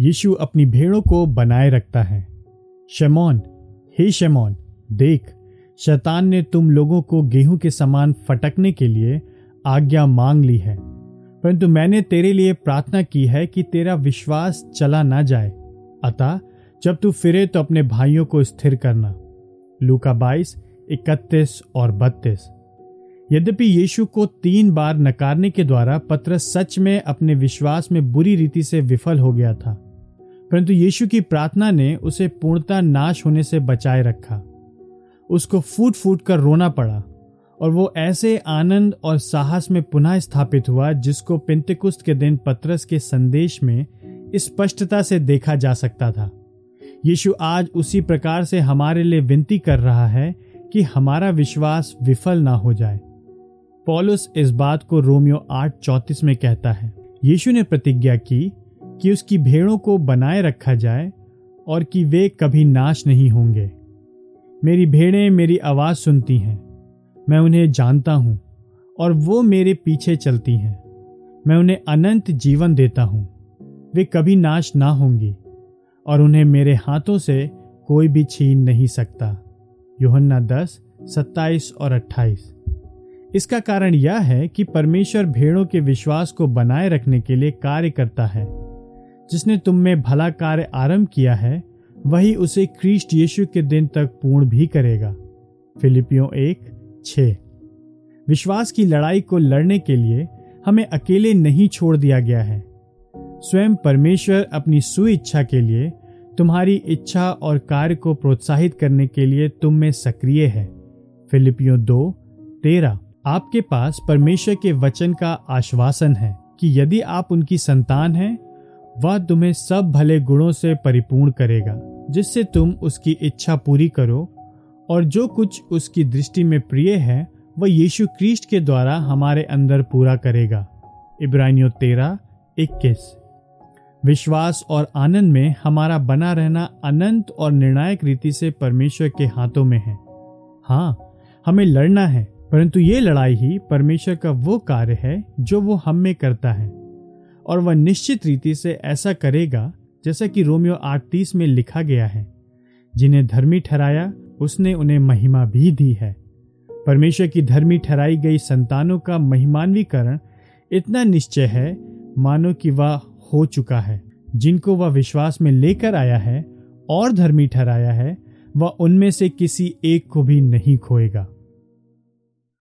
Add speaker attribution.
Speaker 1: यीशु अपनी भेड़ों को बनाए रखता है। शमौन, हे शमौन, देख, शैतान ने तुम लोगों को गेहूँ के समान फटकने के लिए आज्ञा मांग ली है, परंतु मैंने तेरे लिए प्रार्थना की है कि तेरा विश्वास चला ना जाए। अतः, जब तू फिरे तो अपने भाइयों को स्थिर करना। लूका बाईस, इकतीस और बत्तीस। यद्यपि यीशु को तीन बार नकारने के द्वारा पत्र सच में अपने विश्वास में बुरी रीति से विफल हो गया था परंतु यीशु की प्रार्थना ने उसे पूर्णता नाश होने से बचाए रखा। उसको फूट फूट कर रोना पड़ा और वो ऐसे आनंद और साहस में पुनः स्थापित हुआ जिसको पिंतकुस्त के दिन पत्रस के संदेश में स्पष्टता से देखा जा सकता था। यीशु आज उसी प्रकार से हमारे लिए विनती कर रहा है कि हमारा विश्वास विफल ना हो जाए। पॉलुस इस बात को रोमियो आठ चौतीस में कहता है। यीशु ने प्रतिज्ञा की कि उसकी भेड़ों को बनाए रखा जाए और कि वे कभी नाश नहीं होंगे। मेरी भेड़ें मेरी आवाज़ सुनती हैं। मैं उन्हें जानता हूँ और वो मेरे पीछे चलती हैं। मैं उन्हें अनंत जीवन देता हूँ। वे कभी नाश ना होंगी और उन्हें मेरे हाथों से कोई भी छीन नहीं सकता। योहन्ना दस, सत्ताईस और अट्ठाईस। इसका कारण यह है कि परमेश्वर भेड़ों के विश्वास को बनाए रखने के लिए कार्य करता है। जिसने तुम में भला कार्य आरंभ किया है, वही उसे क्रिस्ट यीशु के दिन तक पूर्ण भी करेगा। फिलिपियो एक छ विश्वास की लड़ाई को लड़ने के लिए हमें अकेले नहीं छोड़ दिया गया है। स्वयं परमेश्वर अपनी सुइच्छा के लिए, तुम्हारी इच्छा और कार्य को प्रोत्साहित करने के लिए तुम में सक्रिय है। फिलिपियो दो, तेरह। आपके पास परमेश्वर के वचन का आश्वासन है कि यदि आप उनकी संतान हैं वह तुम्हें सब भले गुणों से परिपूर्ण करेगा, जिससे तुम उसकी इच्छा पूरी करो, और जो कुछ उसकी दृष्टि में प्रिय है, वह यीशु क्रिस्ट के द्वारा हमारे अंदर पूरा करेगा। इब्रानियों तेरह, इक्कीस। विश्वास और आनंद में हमारा बना रहना अनंत और निर्णायक रीति से परमेश्वर के हाथों में है। हाँ हमें लड़ना है, परंतु ये लड़ाई ही परमेश्वर का वो कार्य है, जो वो हम में करता है। और वह निश्चित रीति से ऐसा करेगा जैसा कि रोमियो आठ तीस में लिखा गया है। जिन्हें धर्मी ठहराया, उसने उन्हें महिमा भी दी है। परमेश्वर की धर्मी ठहराई गई संतानों का महिमान्वीकरण इतना निश्चय है, मानो कि वह हो चुका है। जिनको वह विश्वास में लेकर आया है और धर्मी ठहराया है, वह उनमें से किसी एक को भी नहीं खोएगा।